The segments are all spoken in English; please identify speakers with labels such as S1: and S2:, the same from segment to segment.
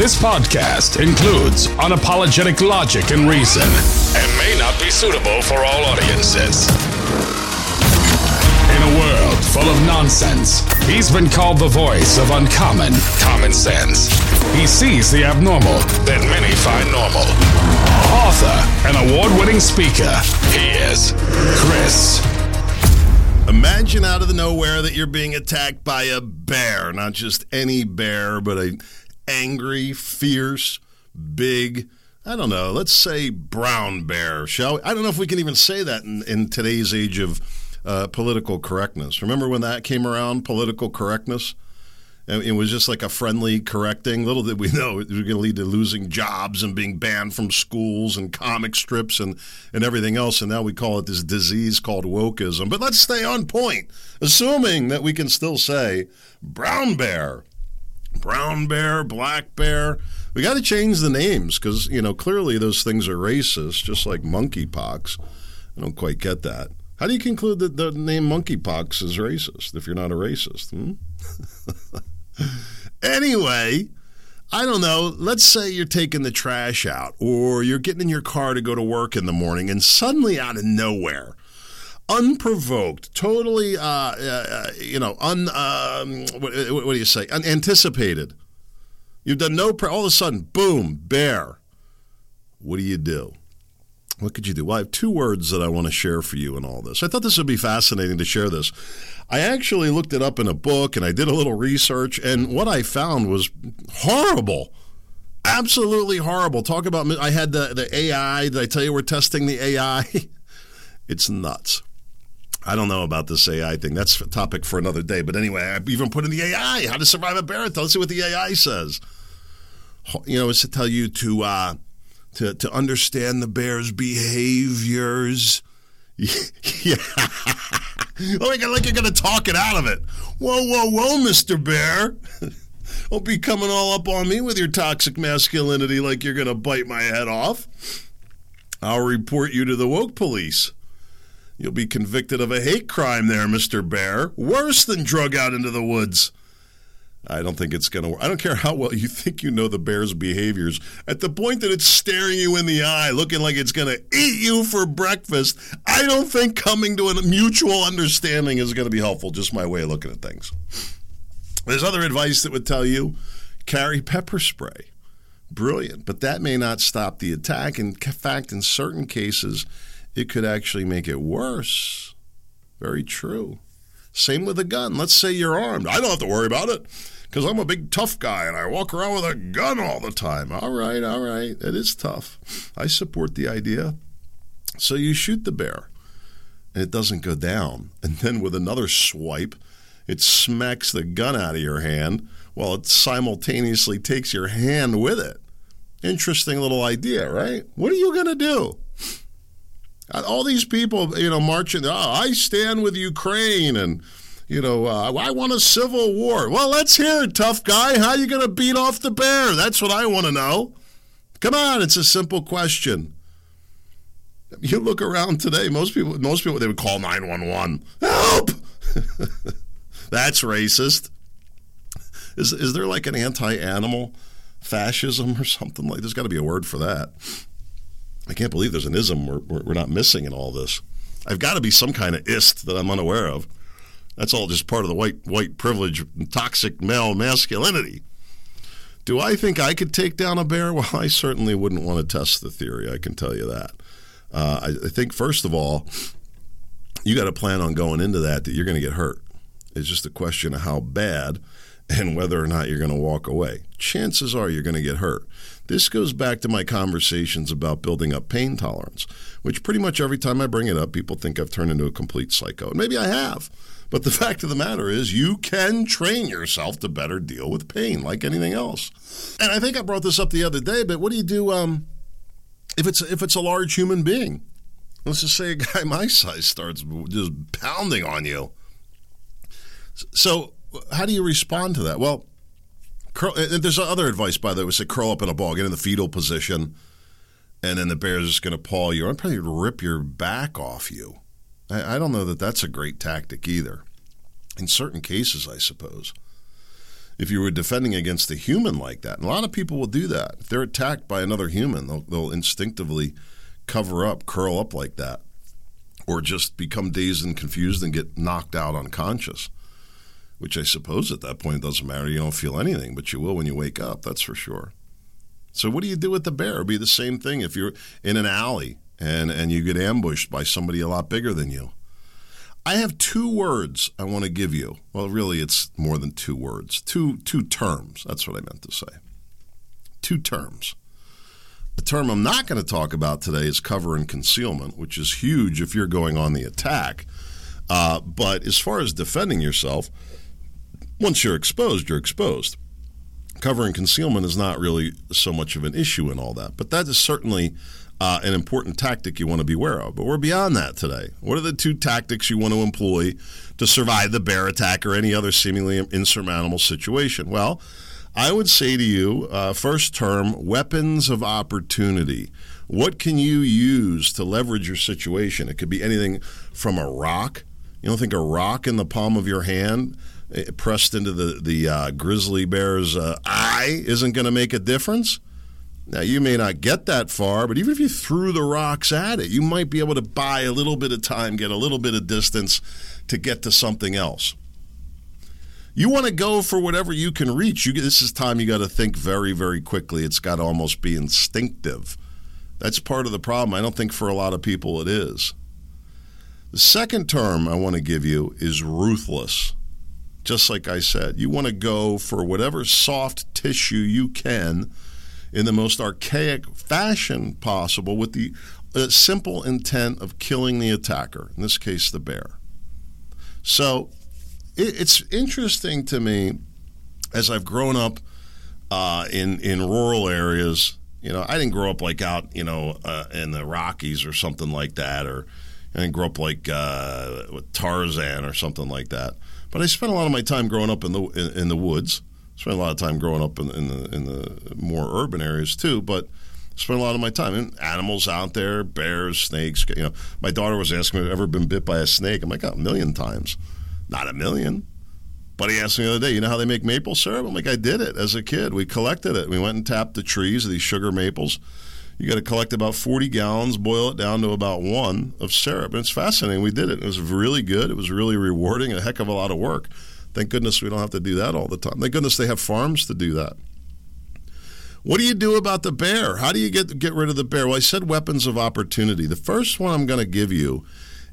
S1: This podcast includes unapologetic logic and reason and may not be suitable for all audiences. In a world full of nonsense, he's been called the voice of uncommon common sense. He sees the abnormal that many find normal. Author and award winning speaker, he is Chris
S2: Imagine out of the nowhere that you're being attacked by a bear, not just any bear, but a angry, fierce, big, I don't know, let's say brown bear, shall we? I don't know if we can even say that in, in today's age of uh, political correctness. Remember when that came around, political correctness? It was just like a friendly correcting. Little did we know it was going to lead to losing jobs and being banned from schools and comic strips and, and everything else. And now we call it this disease called wokeism. But let's stay on point, assuming that we can still say brown bear, brown bear, black bear. We got to change the names because, you know, clearly those things are racist, just like monkeypox. I don't quite get that. How do you conclude that the name monkeypox is racist if you're not a racist? Hmm? anyway, I don't know. Let's say you're taking the trash out or you're getting in your car to go to work in the morning and suddenly out of nowhere, unprovoked, totally, uh, uh, you know, un, um, what, what, do you say, unanticipated. You've done no, pre- all of a sudden, boom, bear. What do you do? What could you do? Well, I have two words that I want to share for you in all this. I thought this would be fascinating to share this. I actually looked it up in a book and I did a little research, and what I found was horrible. Absolutely horrible. Talk about, I had the, the AI. Did I tell you we're testing the AI? it's nuts. I don't know about this AI thing. That's a topic for another day. But anyway, I even put in the AI how to survive a bear. Let's see what the AI says. You know, it's to tell you to uh, to to understand the bear's behaviors. yeah. like, like you're to talk it out of it. Whoa, whoa, whoa, Mr. Bear. Don't be coming all up on me with your toxic masculinity like you're to bite my head off. I'll report you to the woke police. You'll be convicted of a hate crime there, Mr. Bear. Worse than drug out into the woods. I don't think it's going to work. I don't care how well you think you know the bear's behaviors. At the point that it's staring you in the eye, looking like it's going to eat you for breakfast, I don't think coming to a mutual understanding is going to be helpful. Just my way of looking at things. There's other advice that would tell you carry pepper spray. Brilliant. But that may not stop the attack. In fact, in certain cases, it could actually make it worse. Very true. Same with a gun. Let's say you're armed. I don't have to worry about it because I'm a big tough guy and I walk around with a gun all the time. All right, all right. It is tough. I support the idea. So you shoot the bear and it doesn't go down. And then with another swipe, it smacks the gun out of your hand while it simultaneously takes your hand with it. Interesting little idea, right? What are you going to do? All these people, you know, marching. Oh, I stand with Ukraine, and you know, uh, I want a civil war. Well, let's hear it, tough guy. How you going to beat off the bear? That's what I want to know. Come on, it's a simple question. You look around today. Most people, most people, they would call nine one one. Help! That's racist. Is is there like an anti-animal fascism or something like? There's got to be a word for that. I can't believe there's an ism we're, we're not missing in all this. I've got to be some kind of ist that I'm unaware of. That's all just part of the white white privilege, toxic male masculinity. Do I think I could take down a bear? Well, I certainly wouldn't want to test the theory. I can tell you that. Uh, I, I think first of all, you got to plan on going into that that you're going to get hurt. It's just a question of how bad and whether or not you're going to walk away. Chances are you're going to get hurt. This goes back to my conversations about building up pain tolerance, which pretty much every time I bring it up, people think I've turned into a complete psycho. And maybe I have. But the fact of the matter is, you can train yourself to better deal with pain like anything else. And I think I brought this up the other day, but what do you do um, if it's if it's a large human being? Let's just say a guy my size starts just pounding on you. So how do you respond to that? Well, curl, there's other advice, by the way, to say curl up in a ball, get in the fetal position, and then the bear's just going to paw you. I'd probably rip your back off you. I, I don't know that that's a great tactic either. In certain cases, I suppose. if you were defending against a human like that. And a lot of people will do that. If they're attacked by another human, they'll, they'll instinctively cover up, curl up like that, or just become dazed and confused and get knocked out unconscious. Which I suppose at that point doesn't matter. You don't feel anything, but you will when you wake up, that's for sure. So what do you do with the bear? It'd be the same thing if you're in an alley and, and you get ambushed by somebody a lot bigger than you. I have two words I want to give you. Well, really, it's more than two words. Two two terms. That's what I meant to say. Two terms. The term I'm not going to talk about today is cover and concealment, which is huge if you're going on the attack. Uh, but as far as defending yourself, once you're exposed, you're exposed. Cover and concealment is not really so much of an issue in all that, but that is certainly uh, an important tactic you want to be aware of. But we're beyond that today. What are the two tactics you want to employ to survive the bear attack or any other seemingly insurmountable situation? Well, I would say to you, uh, first term, weapons of opportunity. What can you use to leverage your situation? It could be anything from a rock. You don't think a rock in the palm of your hand pressed into the the uh, grizzly bear's uh, eye isn't going to make a difference? Now, you may not get that far, but even if you threw the rocks at it, you might be able to buy a little bit of time, get a little bit of distance to get to something else. You want to go for whatever you can reach. You, this is time you got to think very, very quickly. It's got to almost be instinctive. That's part of the problem. I don't think for a lot of people it is. The second term I want to give you is ruthless. Just like I said, you want to go for whatever soft tissue you can in the most archaic fashion possible with the uh, simple intent of killing the attacker, in this case, the bear. So it, it's interesting to me as I've grown up uh, in, in rural areas. You know, I didn't grow up like out, you know, uh, in the Rockies or something like that, or I didn't grow up like uh, with Tarzan or something like that. But I spent a lot of my time growing up in the in, in the woods spent a lot of time growing up in, in, the in the more urban areas too, but spent a lot of my time in animals out there, bears, snakes. You know, my daughter was asking me, "Have ever been bit by a snake?" I'm like, oh, "A million times, not a million. But he asked me the other day, "You know how they make maple syrup?" I'm like, "I did it as a kid. We collected it. We went and tapped the trees of these sugar maples." You got to collect about 40 gallons, boil it down to about one of syrup. And it's fascinating. We did it. It was really good. It was really rewarding, a heck of a lot of work. Thank goodness we don't have to do that all the time. Thank goodness they have farms to do that. What do you do about the bear? How do you get get rid of the bear? Well, I said weapons of opportunity. The first one I'm going to give you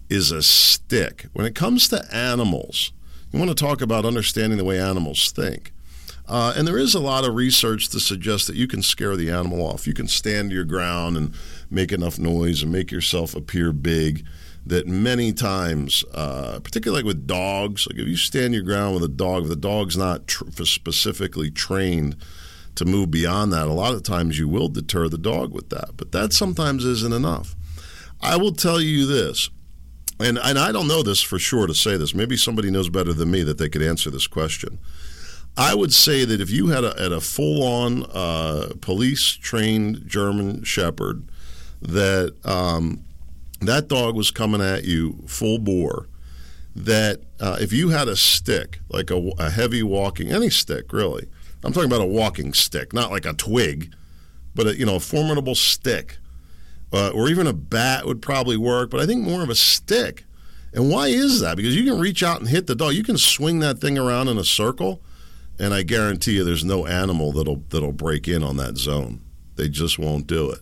S2: is a stick. When it comes to animals, you want to talk about understanding the way animals think. Uh, and there is a lot of research to suggest that you can scare the animal off. You can stand your ground and make enough noise and make yourself appear big that many times, uh, particularly like with dogs, like if you stand your ground with a dog, if the dog's not tr- specifically trained to move beyond that, a lot of times you will deter the dog with that. But that sometimes isn't enough. I will tell you this, and, and I don't know this for sure to say this. Maybe somebody knows better than me that they could answer this question. I would say that if you had a, had a full on uh, police trained German Shepherd that um, that dog was coming at you full bore. That uh, if you had a stick, like a, a heavy walking, any stick really, I'm talking about a walking stick, not like a twig, but a, you know, a formidable stick, uh, or even a bat would probably work. But I think more of a stick. And why is that? Because you can reach out and hit the dog. You can swing that thing around in a circle, and I guarantee you, there's no animal that'll that'll break in on that zone. They just won't do it.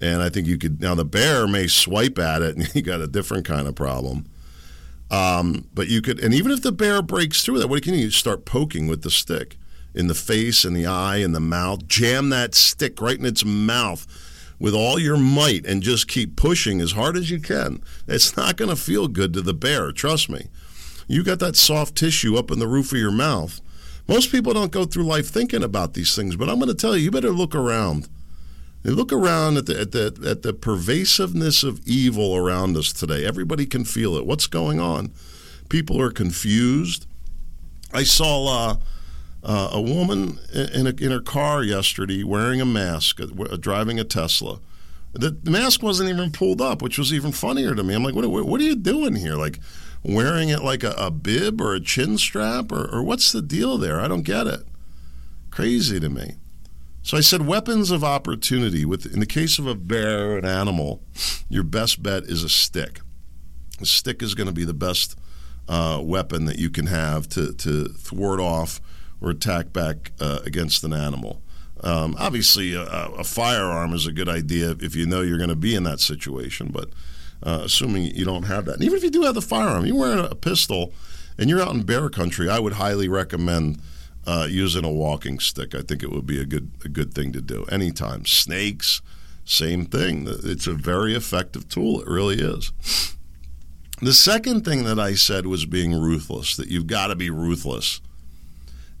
S2: And I think you could now the bear may swipe at it, and you got a different kind of problem. Um, but you could, and even if the bear breaks through that, what can you start poking with the stick in the face, in the eye, in the mouth? Jam that stick right in its mouth with all your might, and just keep pushing as hard as you can. It's not going to feel good to the bear. Trust me. You got that soft tissue up in the roof of your mouth. Most people don't go through life thinking about these things, but I'm going to tell you, you better look around they look around at the, at the at the pervasiveness of evil around us today. Everybody can feel it. What's going on? People are confused. I saw uh, uh, a woman in, a, in her car yesterday wearing a mask, uh, driving a Tesla. The, the, mask wasn't even pulled up, which was even funnier to me. I'm like, what, what, what are you doing here? Like, wearing it like a, a bib or a chin strap, or, or what's the deal there? I don't get it. Crazy to me. So I said weapons of opportunity. With in the case of a bear, an animal, your best bet is a stick. A stick is going to be the best uh, weapon that you can have to to thwart off or attack back uh, against an animal. Um, obviously, a, a, firearm is a good idea if you know you're going to be in that situation, but uh, assuming you don't have that. And even if you do have the firearm, you're wearing a pistol and you're out in bear country, I would highly recommend uh, using a walking stick. I think it would be a good a good thing to do anytime. Snakes, same thing. It's a very effective tool. It really is. The second thing that I said was being ruthless. That you've got to be ruthless,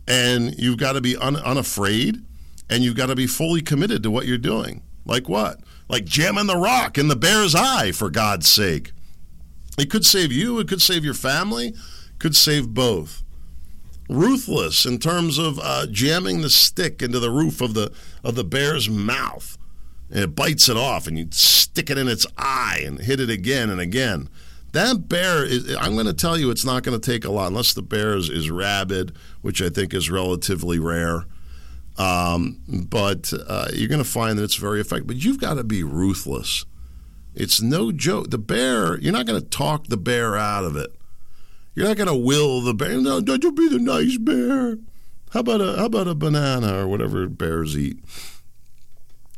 S2: and you've got to be un- unafraid, and you've got to be fully committed to what you're doing. Like what? Like jamming the rock in the bear's eye, for God's sake. It could save you. It could save your family. Could save both ruthless in terms of uh, jamming the stick into the roof of the of the bear's mouth. And it bites it off, and you stick it in its eye and hit it again and again. That bear is, I'm going to tell you, it's not going to take a lot unless the bear is, is rabid, which I think is relatively rare. Um, but uh, you're going to find that it's very effective. But you've got to be ruthless. It's no joke. The bear, you're not going to talk the bear out of it. You're not going to will the bear. No, don't you be the nice bear. How about a how about a banana or whatever bears eat?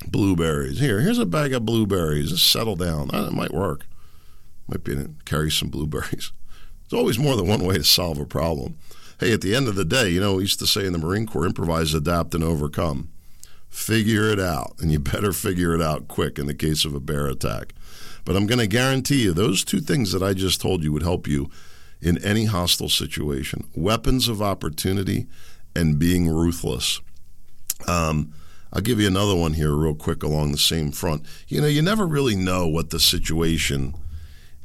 S2: Blueberries. Here, here's a bag of blueberries. Settle down. That might work. Might be to carry some blueberries. There's always more than one way to solve a problem. Hey, at the end of the day, you know, we used to say in the Marine Corps, improvise, adapt, and overcome. Figure it out, and you better figure it out quick in the case of a bear attack. But I'm going to guarantee you those two things that I just told you would help you in any hostile situation weapons of opportunity and being ruthless. Um, I'll give you another one here, real quick, along the same front. You know, you never really know what the situation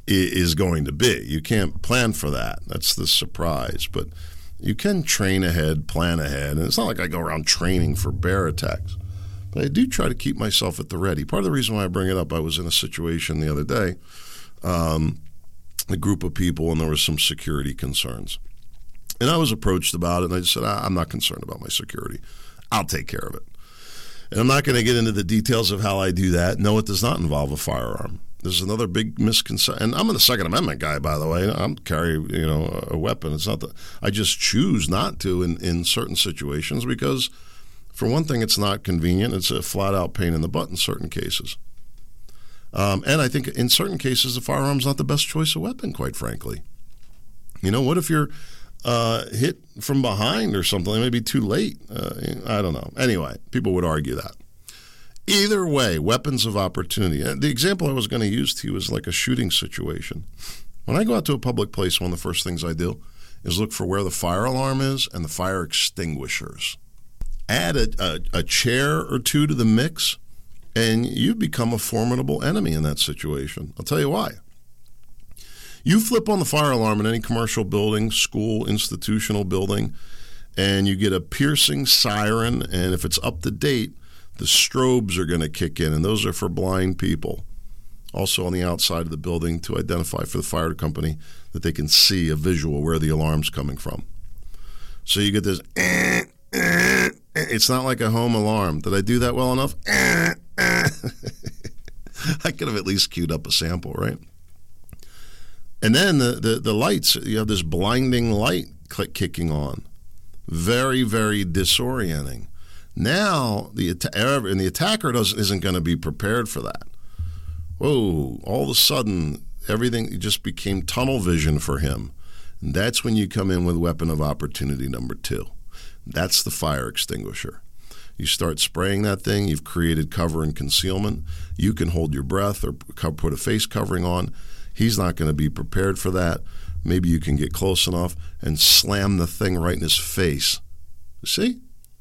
S2: is going to be. You can't plan for that. That's the surprise. But you can train ahead, plan ahead. And it's not like I go around training for bear attacks. But I do try to keep myself at the ready. Part of the reason why I bring it up, I was in a situation the other day. Um, a group of people, and there were some security concerns. And I was approached about it, and I just said, I'm not concerned about my security. I'll take care of it. And I'm not going to get into the details of how I do that. No, it does not involve a firearm. There's another big misconception. And I'm a Second Amendment guy, by the way. I'm carry you know a weapon. It's not that I just choose not to in, in certain situations because, for one thing, it's not convenient. It's a flat out pain in the butt in certain cases. Um, and I think in certain cases, the firearm's not the best choice of weapon, quite frankly. You know, what if you're uh, hit from behind or something? It may be too late. Uh, I don't know. Anyway, people would argue that. Either way, weapons of opportunity. Uh, the example I was going to use to you is like a shooting situation. When I go out to a public place, one of the first things I do is look for where the fire alarm is and the fire extinguishers. Add a, a, a chair or two to the mix and you become a formidable enemy in that situation. I'll tell you why. You flip on the fire alarm in any commercial building, school, institutional building, and you get a piercing siren, and if it's up to date, the strobes are going to kick in, and those are for blind people. Also on the outside of the building to identify for the fire company that they can see a visual where the alarm's coming from. So you get this. Eh, eh, eh. It's not like a home alarm. Did I do that well enough? I could have at least queued up a sample, right? And then the, the, the lights, you have this blinding light click kicking on. Very, very disorienting. Now, the and the attacker doesn't, isn't going to be prepared for that. Whoa, all of a sudden, everything just became tunnel vision for him. And that's when you come in with weapon of opportunity number two. That's the fire extinguisher. You start spraying that thing, you've created cover and concealment. You can hold your breath or put a face covering on. He's not going to be prepared for that. Maybe you can get close enough and slam the thing right in his face. See?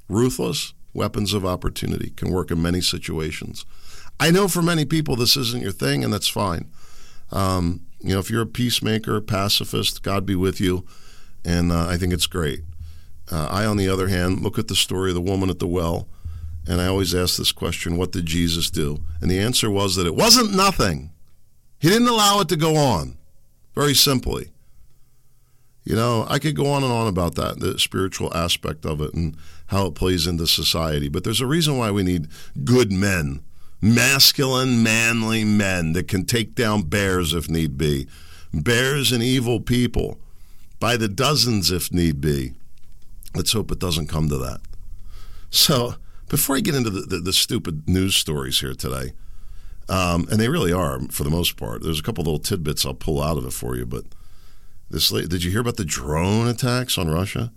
S2: Ruthless weapons of opportunity can work in many situations. I know for many people this isn't your thing, and that's fine. Um, you know, if you're a peacemaker, pacifist, God be with you, and uh, I think it's great. Uh, I, on the other hand, look at the story of the woman at the well, and I always ask this question what did Jesus do? And the answer was that it wasn't nothing. He didn't allow it to go on, very simply. You know, I could go on and on about that, the spiritual aspect of it and how it plays into society. But there's a reason why we need good men, masculine, manly men that can take down bears if need be, bears and evil people by the dozens if need be. Let's hope it doesn't come to that. So, before I get into the, the, the stupid news stories here today, um, and they really are for the most part, there's a couple little tidbits I'll pull out of it for you, but this did you hear about the drone attacks on Russia?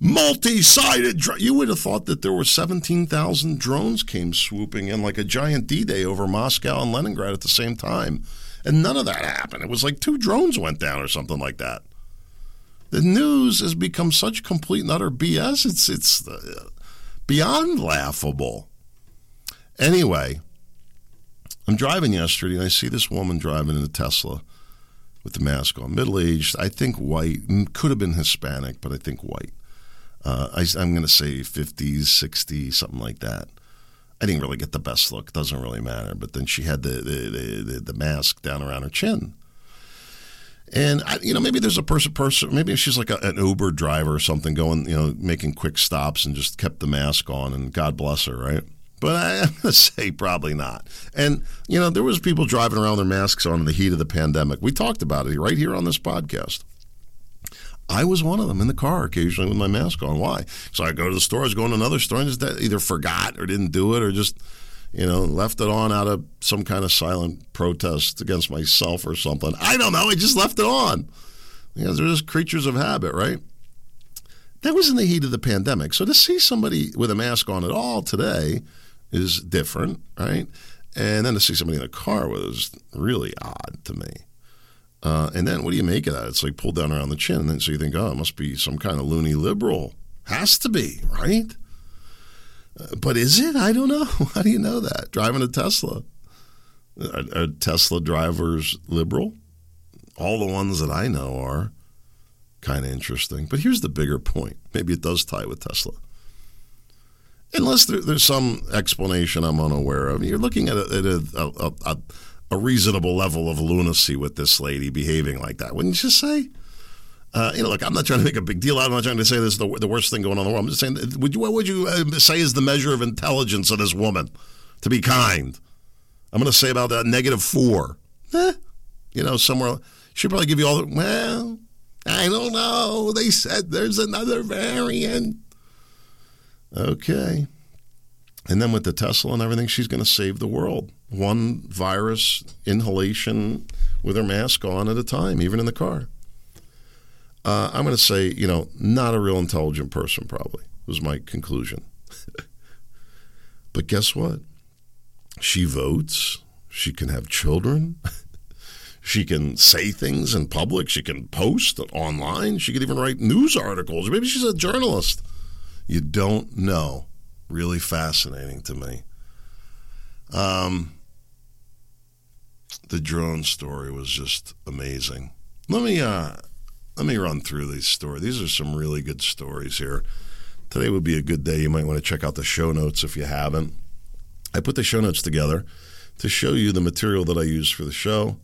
S2: Multi-sided. Dr- you would have thought that there were 17,000 drones came swooping in like a giant D-Day over Moscow and Leningrad at the same time, and none of that happened. It was like two drones went down or something like that. The news has become such complete and utter BS. It's it's uh, beyond laughable. Anyway, I'm driving yesterday and I see this woman driving in a Tesla with the mask on, middle aged, I think white, could have been Hispanic, but I think white. Uh, I, am going to say 50s, 60s, something like that. I didn't really get the best look. Doesn't really matter. But then she had the the, the, the mask down around her chin. And I, you know, maybe there's a person, person, maybe she's like a, an Uber driver or something, going, you know, making quick stops and just kept the mask on, and God bless her, right? But I, am going to say probably not. And, you know, there was people driving around their masks on in the heat of the pandemic. We talked about it right here on this podcast. I was one of them in the car occasionally with my mask on. Why? So I go to the store, I was going to another store and just either forgot or didn't do it or just, you know, left it on out of some kind of silent protest against myself or something. I don't know. I just left it on. You know, they're just creatures of habit, right? That was in the heat of the pandemic. So to see somebody with a mask on at all today, is different, right? And then to see somebody in a car was really odd to me. Uh, and then what do you make of that? It's like pulled down around the chin. And then so you think, oh, it must be some kind of loony liberal. Has to be, right? Uh, but is it? I don't know. How do you know that? Driving a Tesla. Are, are Tesla drivers liberal? All the ones that I know are kind of interesting. But here's the bigger point. Maybe it does tie with Tesla unless there, there's some explanation I'm unaware of. You're looking at, a, at a, a, a, reasonable level of lunacy with this lady behaving like that, wouldn't you say? Uh, you know, look, I'm not trying to make a big deal out. Of. I'm not trying to say this is the, the worst thing going on in the world. I'm just saying, would you, what would you uh, say is the measure of intelligence of this woman? To be kind, I'm going to say about that negative four. Eh, you know, somewhere she'll probably give you all the. Well, I don't know. They said there's another variant. Okay. And then with the Tesla and everything, she's going to save the world. One virus inhalation with her mask on at a time, even in the car. Uh, I'm going to say, you know, not a real intelligent person, probably, was my conclusion. but guess what? She votes. She can have children. she can say things in public. She can post online. She could even write news articles. Maybe she's a journalist you don't know. Really fascinating to me. Um, the drone story was just amazing. Let me uh, let me run through these stories. These are some really good stories here. Today would be a good day. You might want to check out the show notes if you haven't. I put the show notes together to show you the material that I use for the show.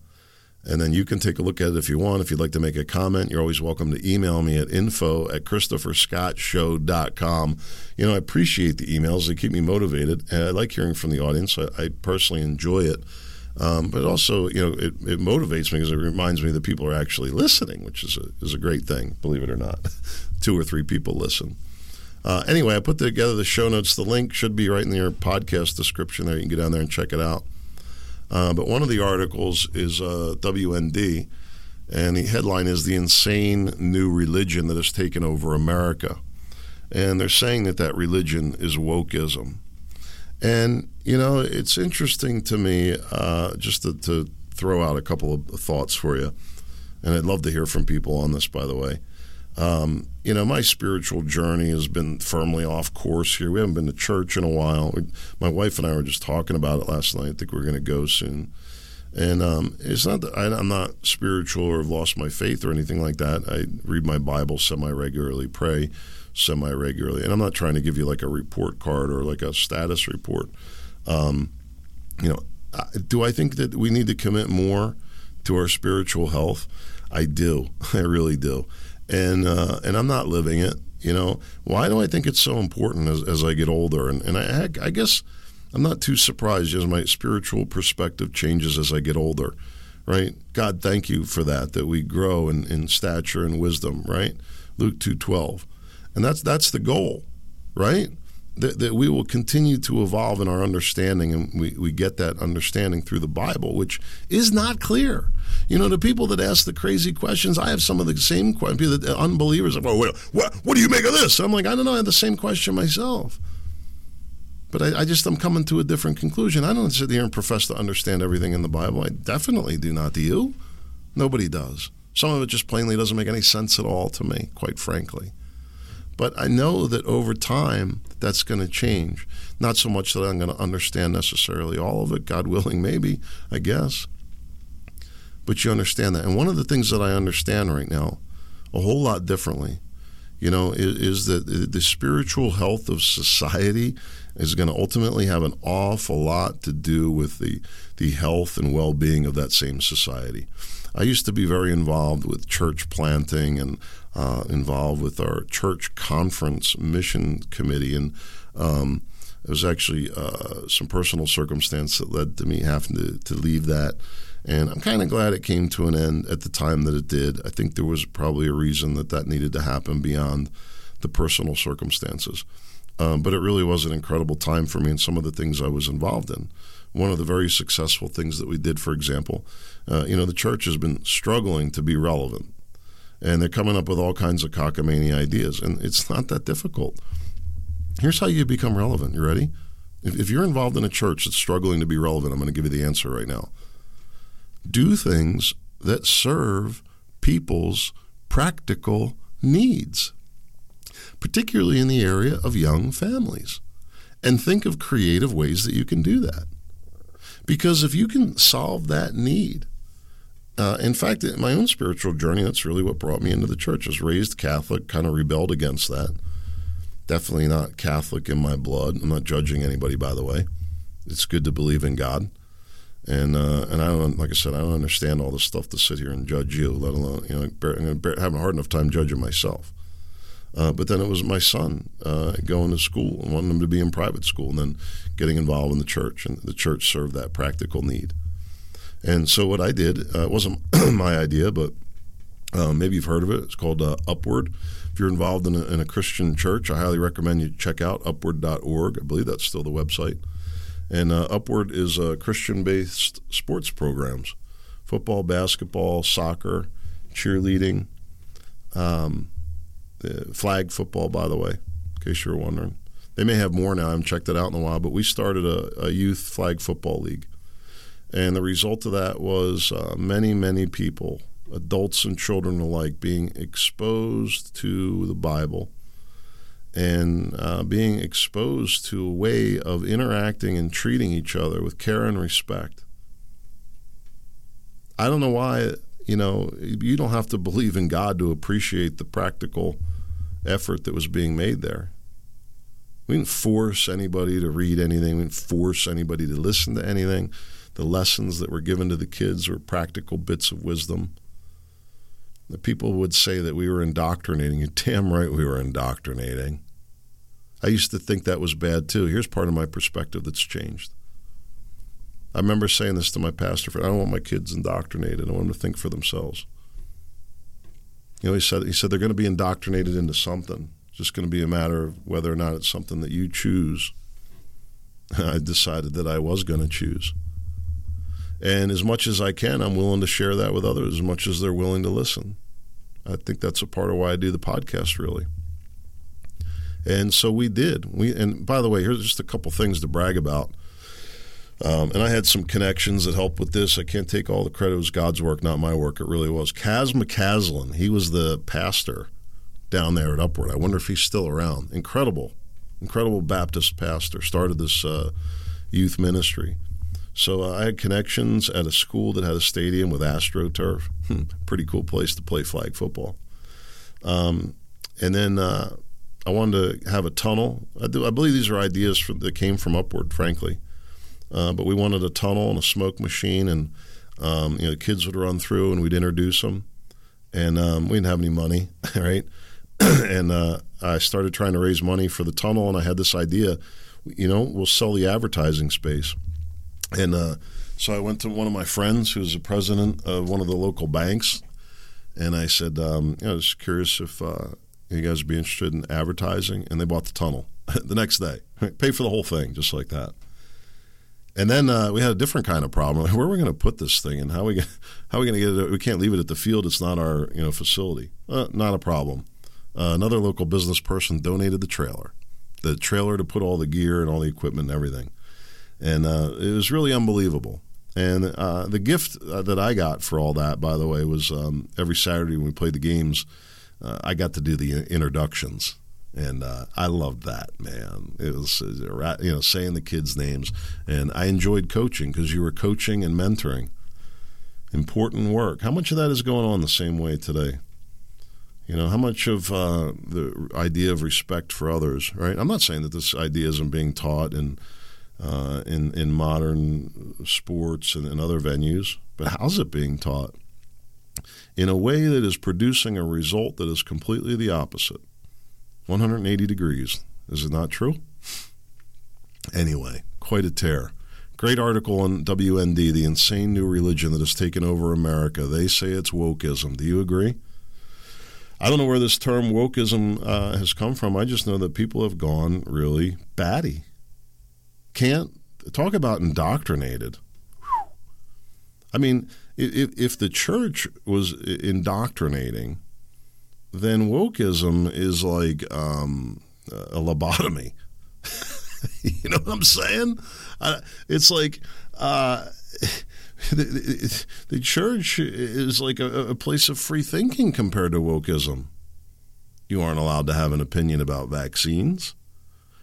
S2: And then you can take a look at it if you want. If you'd like to make a comment, you're always welcome to email me at info at christopherscottshow.com. You know, I appreciate the emails. They keep me motivated. And I like hearing from the audience. I, I personally enjoy it. Um, but also, you know, it, it motivates me because it reminds me that people are actually listening, which is a, is a great thing, believe it or not. Two or three people listen. Uh, anyway, I put together the show notes. The link should be right in your podcast description there. You can get down there and check it out. Uh, but one of the articles is uh, WND, and the headline is The Insane New Religion That Has Taken Over America. And they're saying that that religion is wokeism. And, you know, it's interesting to me uh, just to, to, throw out a couple of thoughts for you. And I'd love to hear from people on this, by the way. Um, you know, my spiritual journey has been firmly off course here. We haven't been to church in a while. We, my wife and I were just talking about it last night. I think we're going to go soon. And um, it's not that I, I'm not spiritual or have lost my faith or anything like that. I read my Bible semi regularly, pray semi regularly, and I'm not trying to give you like a report card or like a status report. Um, you know, do I think that we need to commit more to our spiritual health? I do. I really do. And uh, and I'm not living it. You know, why do I think it's so important as, as I get older? And, and I, I guess I'm not too surprised as my spiritual perspective changes as I get older, right? God, thank you for that, that we grow in, in stature and wisdom, right? Luke 2.12. And that's, that's the goal, right? That, that we will continue to evolve in our understanding, and we, we get that understanding through the Bible, which is not clear. You know, the people that ask the crazy questions, I have some of the same questions. The uh, unbelievers, are, well, what, what, do you make of this? I'm like, I don't know. I have the same question myself. But I, I, just I'm coming to a different conclusion. I don't sit here and profess to understand everything in the Bible. I definitely do not. Do you? Nobody does. Some of it just plainly doesn't make any sense at all to me, quite frankly. But I know that over time, that's going to change. Not so much that I'm going to understand necessarily all of it, God willing, maybe, I guess. But you understand that. And one of the things that I understand right now, a whole lot differently, you know, is, is that the spiritual health of society is going to ultimately have an awful lot to do with the, the health and well being of that same society. I used to be very involved with church planting and uh, involved with our church conference mission committee, and um, it was actually uh, some personal circumstance that led to me having to, to leave that. And I'm kind of glad it came to an end at the time that it did. I think there was probably a reason that that needed to happen beyond the personal circumstances. Um, but it really was an incredible time for me and some of the things I was involved in. One of the very successful things that we did, for example, uh, you know, the church has been struggling to be relevant and they're coming up with all kinds of cockamamie ideas, and it's not that difficult. Here's how you become relevant. You ready? If, if you're involved in a church that's struggling to be relevant, I'm going to give you the answer right now. Do things that serve people's practical needs, particularly in the area of young families. And think of creative ways that you can do that. Because if you can solve that need, uh, in fact, my own spiritual journey, that's really what brought me into the church. I was raised Catholic, kind of rebelled against that. Definitely not Catholic in my blood. I'm not judging anybody, by the way. It's good to believe in God, and uh, and I don't like I said I don't understand all the stuff to sit here and judge you, let alone you know having a hard enough time judging myself. Uh, but then it was my son uh, going to school and wanting him to be in private school, and then getting involved in the church, and the church served that practical need. And so what I did, uh, wasn't my idea, but uh, maybe you've heard of it. It's called uh, Upward. If you're involved in a, in a, Christian church, I highly recommend you check out upward.org. I believe that's still the website. And uh, Upward is uh, Christian based sports programs football, basketball, soccer, cheerleading, um, flag football, by the way, in case you're wondering. They may have more now. I haven't checked it out in a while, but we started a, a youth flag football league. And the result of that was uh, many, many people, adults and children alike, being exposed to the Bible and uh, being exposed to a way of interacting and treating each other with care and respect. I don't know why, you know, you don't have to believe in God to appreciate the practical effort that was being made there. We didn't force anybody to read anything, we didn't force anybody to listen to anything. The lessons that were given to the kids were practical bits of wisdom. The people would say that we were indoctrinating. You're damn right we were indoctrinating. I used to think that was bad too. Here's part of my perspective that's changed. I remember saying this to my pastor friend. I don't want my kids indoctrinated. I want them to think for themselves. You know, he said he said they're going to be indoctrinated into something. It's just going to be a matter of whether or not it's something that you choose. I decided that I was going to choose. And as much as I can, I'm willing to share that with others as much as they're willing to listen. I think that's a part of why I do the podcast, really. And so we did. We and by the way, here's just a couple things to brag about. Um, and I had some connections that helped with this. I can't take all the credit. It was God's work, not my work. It really was. Caz McCaslin, he was the pastor down there at Upward. I wonder if he's still around. Incredible, incredible Baptist pastor. Started this uh, youth ministry. So uh, I had connections at a school that had a stadium with AstroTurf. Hmm, pretty cool place to play flag football. Um, and then uh, I wanted to have a tunnel. I, do, I believe these are ideas for, that came from Upward, frankly. Uh, but we wanted a tunnel and a smoke machine, and um, you know, the kids would run through, and we'd introduce them. and um, we didn't have any money, right? and uh, I started trying to raise money for the tunnel, and I had this idea, you know, we'll sell the advertising space, and uh, so I went to one of my friends who's the president of one of the local banks, and I said, um, you know, I was curious if uh, you guys would be interested in advertising, and they bought the tunnel the next day, pay for the whole thing, just like that. And then uh, we had a different kind of problem. Where are we going to put this thing, and how are we how are we going to get it? We can't leave it at the field. It's not our you know facility. Uh, not a problem. Uh, another local business person donated the trailer, the trailer to put all the gear and all the equipment and everything, and uh, it was really unbelievable. And uh, the gift uh, that I got for all that, by the way, was um, every Saturday when we played the games, I got to do the introductions and uh, I loved that man. It was you know saying the kids' names, and I enjoyed coaching because you were coaching and mentoring. Important work. How much of that is going on the same way today? You know, how much of uh, the idea of respect for others, right? I'm not saying that this idea isn't being taught in uh, in in modern sports and, and other venues, but how's it being taught? In a way that is producing a result that is completely the opposite 180 degrees. Is it not true? Anyway, quite a tear. Great article on WND, the insane new religion that has taken over America. They say it's wokeism. Do you agree? I don't know where this term wokeism uh, has come from. I just know that people have gone really batty. Can't talk about indoctrinated. I mean, if, if the church was indoctrinating, then wokeism is like um, a lobotomy. you know what I'm saying? It's like uh, the, the, church is like a, a place of free thinking compared to wokeism. You aren't allowed to have an opinion about vaccines.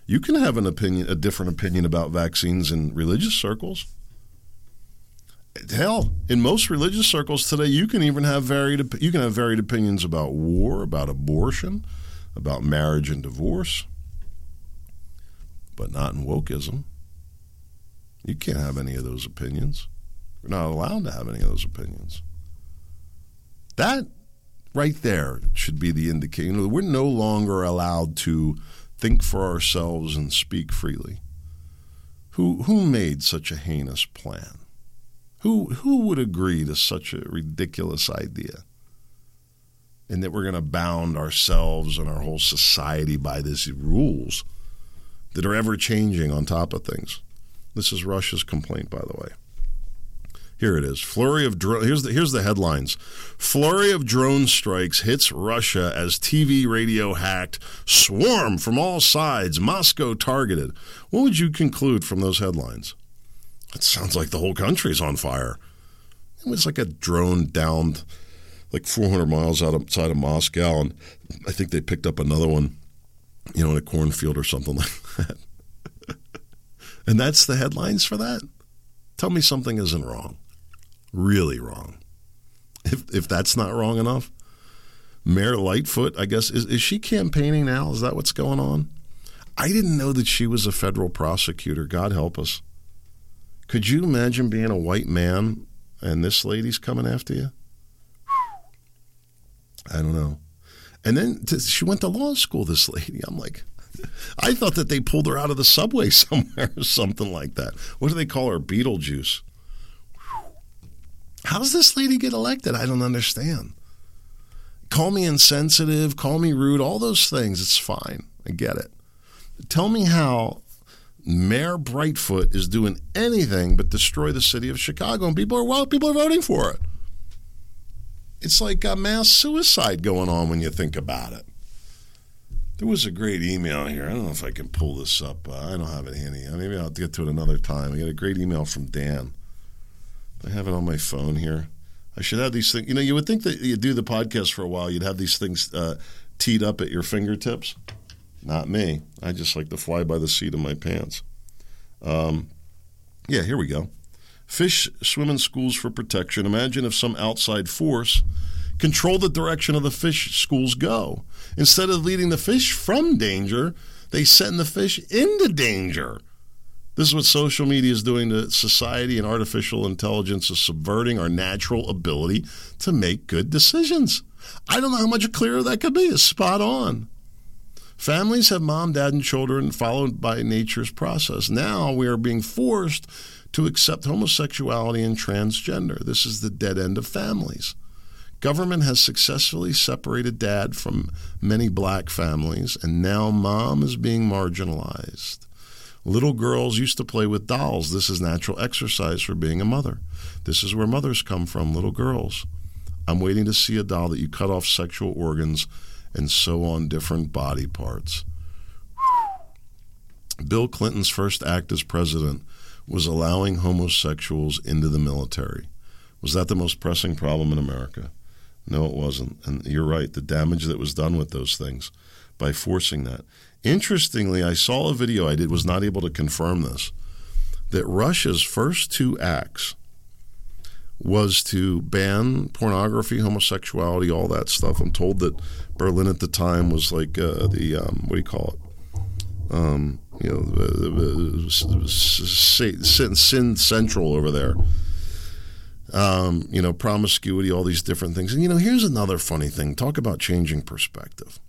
S2: You can have an opinion, a different opinion about vaccines in religious circles hell, in most religious circles today, you can even have varied you can have varied opinions about war, about abortion, about marriage and divorce, but not in wokeism. You can't have any of those opinions. You're not allowed to have any of those opinions. That right there should be the indicator. We're no longer allowed to think for ourselves and speak freely. Who who made such a heinous plan? Who who would agree to such a ridiculous idea? And that we're going to bound ourselves and our whole society by these rules that are ever changing on top of things. This is Russia's complaint, by the way. Here it is. Flurry of dro- here's the here's the headlines. Flurry of drone strikes hits Russia as TV radio hacked. Swarm from all sides. Moscow targeted. What would you conclude from those headlines? It sounds like the whole country is on fire. It was like a drone downed like 400 miles outside of Moscow, and I think they picked up another one, you know, in a cornfield or something like that. and that's the headlines for that. Tell me something isn't wrong, really wrong. If if that's not wrong enough, Mayor Lightfoot, I guess, is is she campaigning now? Is that what's going on? I didn't know that she was a federal prosecutor. God help us. Could you imagine being a white man and this lady's coming after you? I don't know. And then she went to law school, this lady. I'm like, I thought that they pulled her out of the subway somewhere or something like that. What do they call her? Beetlejuice. How does this lady get elected? I don't understand. Call me insensitive, call me rude, all those things. It's fine. I get it. Tell me how Mayor Brightfoot is doing anything but destroy the city of Chicago, and people are well, people are voting for it. It's like a mass suicide going on when you think about it. There was a great email here. I don't know if I can pull this up. Uh, I don't have it handy. Maybe I'll get to it another time. I got a great email from Dan. I have it on my phone here. I should have these things. You know, you would think that you do the podcast for a while, you'd have these things uh, teed up at your fingertips. Not me. I just like to fly by the seat of my pants. Um, yeah, here we go. Fish swim in schools for protection. Imagine if some outside force controlled the direction of the fish schools go. Instead of leading the fish from danger, they send the fish into danger. This is what social media is doing to society, and artificial intelligence is subverting our natural ability to make good decisions. I don't know how much clearer that could be. It's spot on. Families have mom, dad, and children followed by nature's process. Now we are being forced to accept homosexuality and transgender. This is the dead end of families. Government has successfully separated dad from many black families, and now mom is being marginalized. Little girls used to play with dolls. This is natural exercise for being a mother. This is where mothers come from, little girls. I'm waiting to see a doll that you cut off sexual organs and sew on different body parts. Bill Clinton's first act as president was allowing homosexuals into the military. Was that the most pressing problem in America? No, it wasn't. And you're right, the damage that was done with those things by forcing that. Interestingly, I saw a video I did, was not able to confirm this, that Russia's first two acts was to ban pornography, homosexuality, all that stuff. I'm told that Berlin at the time was like uh, the, um, what do you call it? Um, you know, sin, sin central over there. Um, you know, promiscuity, all these different things. And, you know, here's another funny thing. Talk about changing perspective.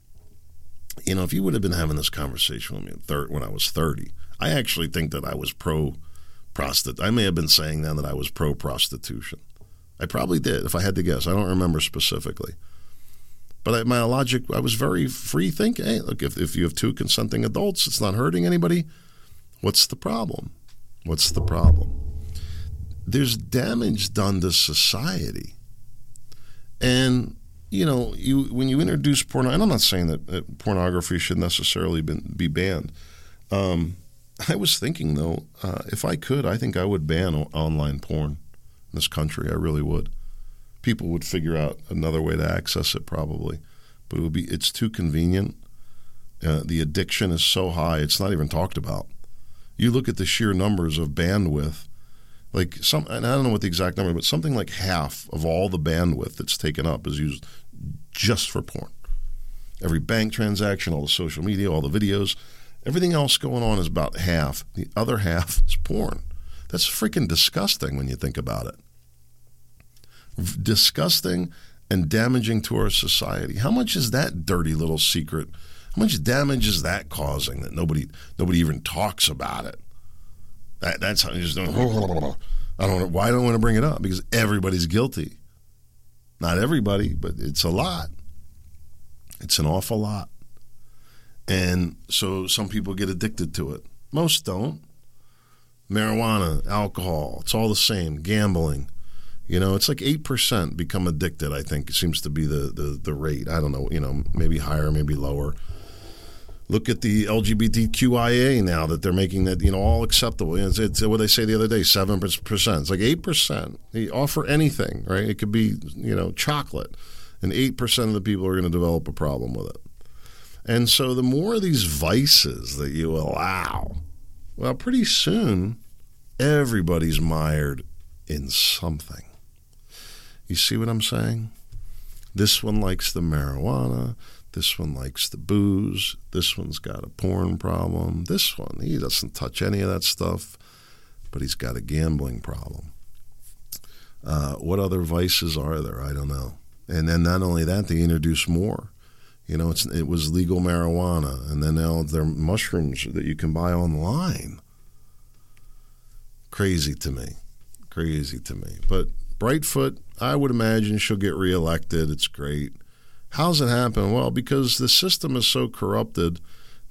S2: You know, if you would have been having this conversation with me when I was 30, I actually think that I was pro prostitute. I may have been saying then that I was pro prostitution. I probably did, if I had to guess. I don't remember specifically. But I, my logic, I was very free thinking. Hey, look, if, if you have two consenting adults, it's not hurting anybody. What's the problem? What's the problem? There's damage done to society. And, you know, you when you introduce porn, and I'm not saying that pornography should necessarily be banned. Um, I was thinking, though, uh, if I could, I think I would ban online porn in this country. I really would people would figure out another way to access it probably, but it would be it's too convenient. Uh, the addiction is so high; it's not even talked about. You look at the sheer numbers of bandwidth, like some, and I don't know what the exact number, but something like half of all the bandwidth that's taken up is used just for porn. Every bank transaction, all the social media, all the videos, everything else going on is about half. The other half is porn. That's freaking disgusting when you think about it disgusting and damaging to our society. How much is that dirty little secret? How much damage is that causing that nobody nobody even talks about it? That that's how you just don't. I don't. Know why don't want to bring it up? Because everybody's guilty. Not everybody, but it's a lot. It's an awful lot. And so some people get addicted to it. Most don't. Marijuana, alcohol, it's all the same. Gambling, you know, it's like eight percent become addicted. I think seems to be the, the the rate. I don't know. You know, maybe higher, maybe lower. Look at the LGBTQIA now that they're making that you know all acceptable. It's, it's what they say the other day, seven percent. It's like eight percent. They offer anything, right? It could be you know chocolate, and eight percent of the people are going to develop a problem with it. And so the more of these vices that you allow, well, pretty soon everybody's mired in something. You see what I'm saying? This one likes the marijuana. This one likes the booze. This one's got a porn problem. This one, he doesn't touch any of that stuff, but he's got a gambling problem. Uh, what other vices are there? I don't know. And then not only that, they introduce more. You know, it was legal marijuana, and then now there are mushrooms that you can buy online. Crazy to me. Crazy to me. But Lightfoot, I would imagine she'll get reelected. It's great. How's it happen? Well, because the system is so corrupted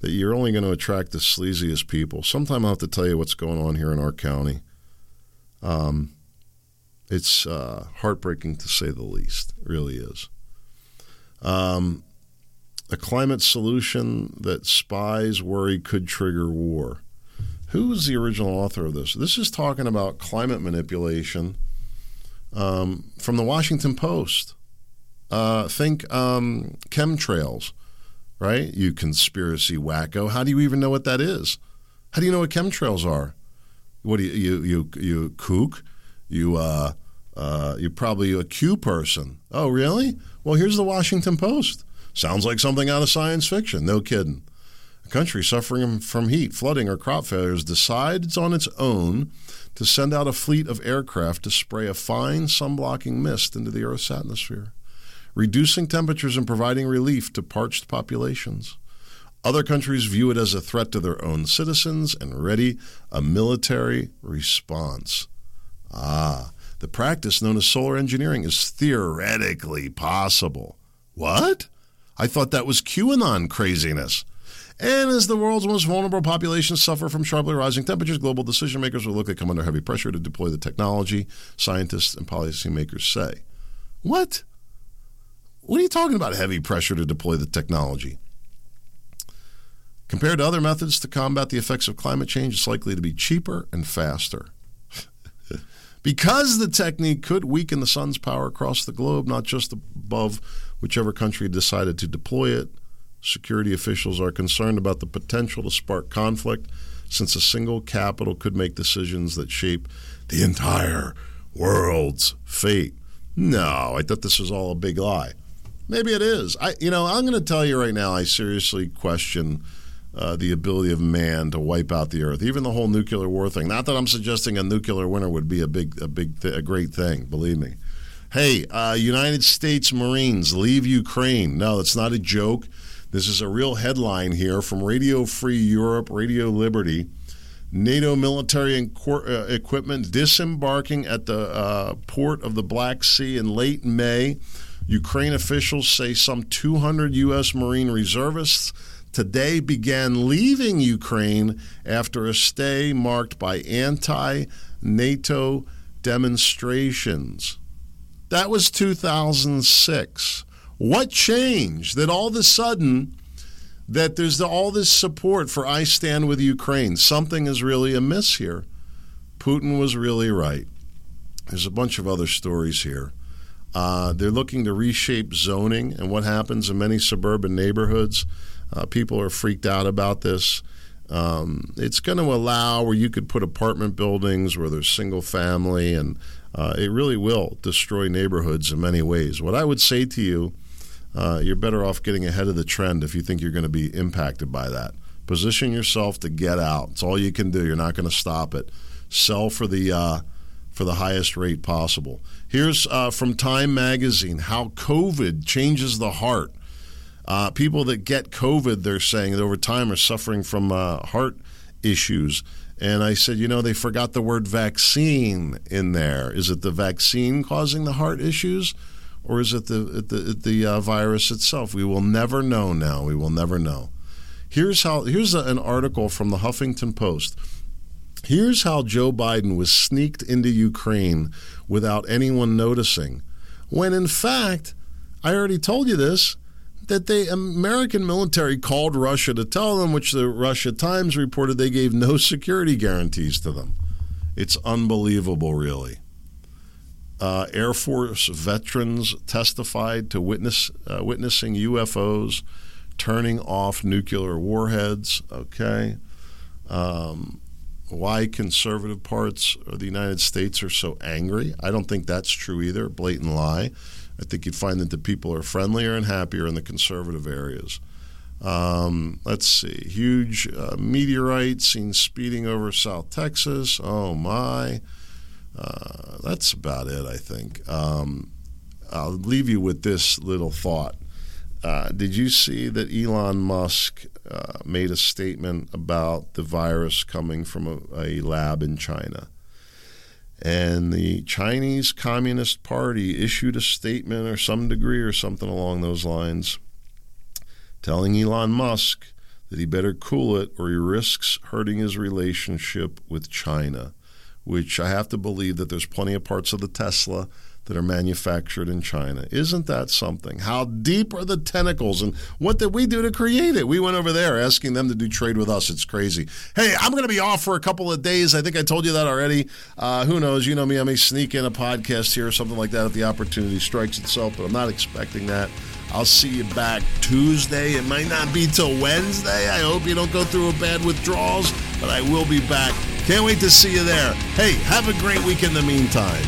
S2: that you're only going to attract the sleaziest people. Sometime I'll have to tell you what's going on here in our county. Um, it's uh, heartbreaking to say the least. It really is. Um, a climate solution that spies worry could trigger war. Who was the original author of this? This is talking about climate manipulation um, from the Washington Post. Uh, think um, chemtrails, right? You conspiracy wacko. How do you even know what that is? How do you know what chemtrails are? What do you you you, you kook? You uh, uh, you're probably a Q person. Oh, really? Well, here's the Washington Post. Sounds like something out of science fiction. No kidding. A country suffering from heat, flooding, or crop failures decides on its own to send out a fleet of aircraft to spray a fine sun blocking mist into the Earth's atmosphere, reducing temperatures and providing relief to parched populations. Other countries view it as a threat to their own citizens and ready a military response. Ah, the practice known as solar engineering is theoretically possible. What? I thought that was QAnon craziness. And as the world's most vulnerable populations suffer from sharply rising temperatures, global decision makers will look to come under heavy pressure to deploy the technology, scientists and policymakers say. What? What are you talking about, heavy pressure to deploy the technology? Compared to other methods to combat the effects of climate change, it's likely to be cheaper and faster. because the technique could weaken the sun's power across the globe, not just above whichever country decided to deploy it, security officials are concerned about the potential to spark conflict since a single capital could make decisions that shape the entire world's fate. No, I thought this was all a big lie. Maybe it is. I, you know, I'm going to tell you right now. I seriously question uh, the ability of man to wipe out the earth. Even the whole nuclear war thing. Not that I'm suggesting a nuclear winter would be a big, a big, th- a great thing. Believe me. Hey, uh, United States Marines leave Ukraine. No, it's not a joke. This is a real headline here from Radio Free Europe, Radio Liberty. NATO military uh, equipment disembarking at the uh, port of the Black Sea in late May. Ukraine officials say some 200 U.S. Marine reservists today began leaving Ukraine after a stay marked by anti NATO demonstrations. That was 2006. What changed that all of a sudden that there's all this support for I stand with Ukraine? Something is really amiss here. Putin was really right. There's a bunch of other stories here. Uh, they're looking to reshape zoning and what happens in many suburban neighborhoods. Uh, people are freaked out about this. Um, it's going to allow where you could put apartment buildings where there's single family, and uh, it really will destroy neighborhoods in many ways. What I would say to you, uh, you're better off getting ahead of the trend if you think you're going to be impacted by that. Position yourself to get out. It's all you can do. You're not going to stop it. Sell for the uh, for the highest rate possible. Here's uh, from Time Magazine how COVID changes the heart. Uh, people that get COVID, they're saying that over time are suffering from uh, heart issues. And I said, you know, they forgot the word vaccine in there. Is it the vaccine causing the heart issues? Or is it the, the, the uh, virus itself? We will never know now. We will never know. Here's how. Here's a, an article from the Huffington Post. Here's how Joe Biden was sneaked into Ukraine without anyone noticing. When in fact, I already told you this that the American military called Russia to tell them, which the Russia Times reported they gave no security guarantees to them. It's unbelievable, really. Uh, Air Force veterans testified to witness uh, witnessing UFOs turning off nuclear warheads. Okay, um, why conservative parts of the United States are so angry? I don't think that's true either. Blatant lie. I think you'd find that the people are friendlier and happier in the conservative areas. Um, let's see. Huge uh, meteorite seen speeding over South Texas. Oh, my. Uh, that's about it, I think. Um, I'll leave you with this little thought. Uh, did you see that Elon Musk uh, made a statement about the virus coming from a, a lab in China? And the Chinese Communist Party issued a statement or some degree or something along those lines telling Elon Musk that he better cool it or he risks hurting his relationship with China, which I have to believe that there's plenty of parts of the Tesla that are manufactured in China. Isn't that something? How deep are the tentacles and what did we do to create it? We went over there asking them to do trade with us. It's crazy. Hey, I'm going to be off for a couple of days. I think I told you that already. Uh, who knows? You know me, I may sneak in a podcast here or something like that if the opportunity strikes itself, but I'm not expecting that. I'll see you back Tuesday. It might not be till Wednesday. I hope you don't go through a bad withdrawals, but I will be back. Can't wait to see you there. Hey, have a great week in the meantime.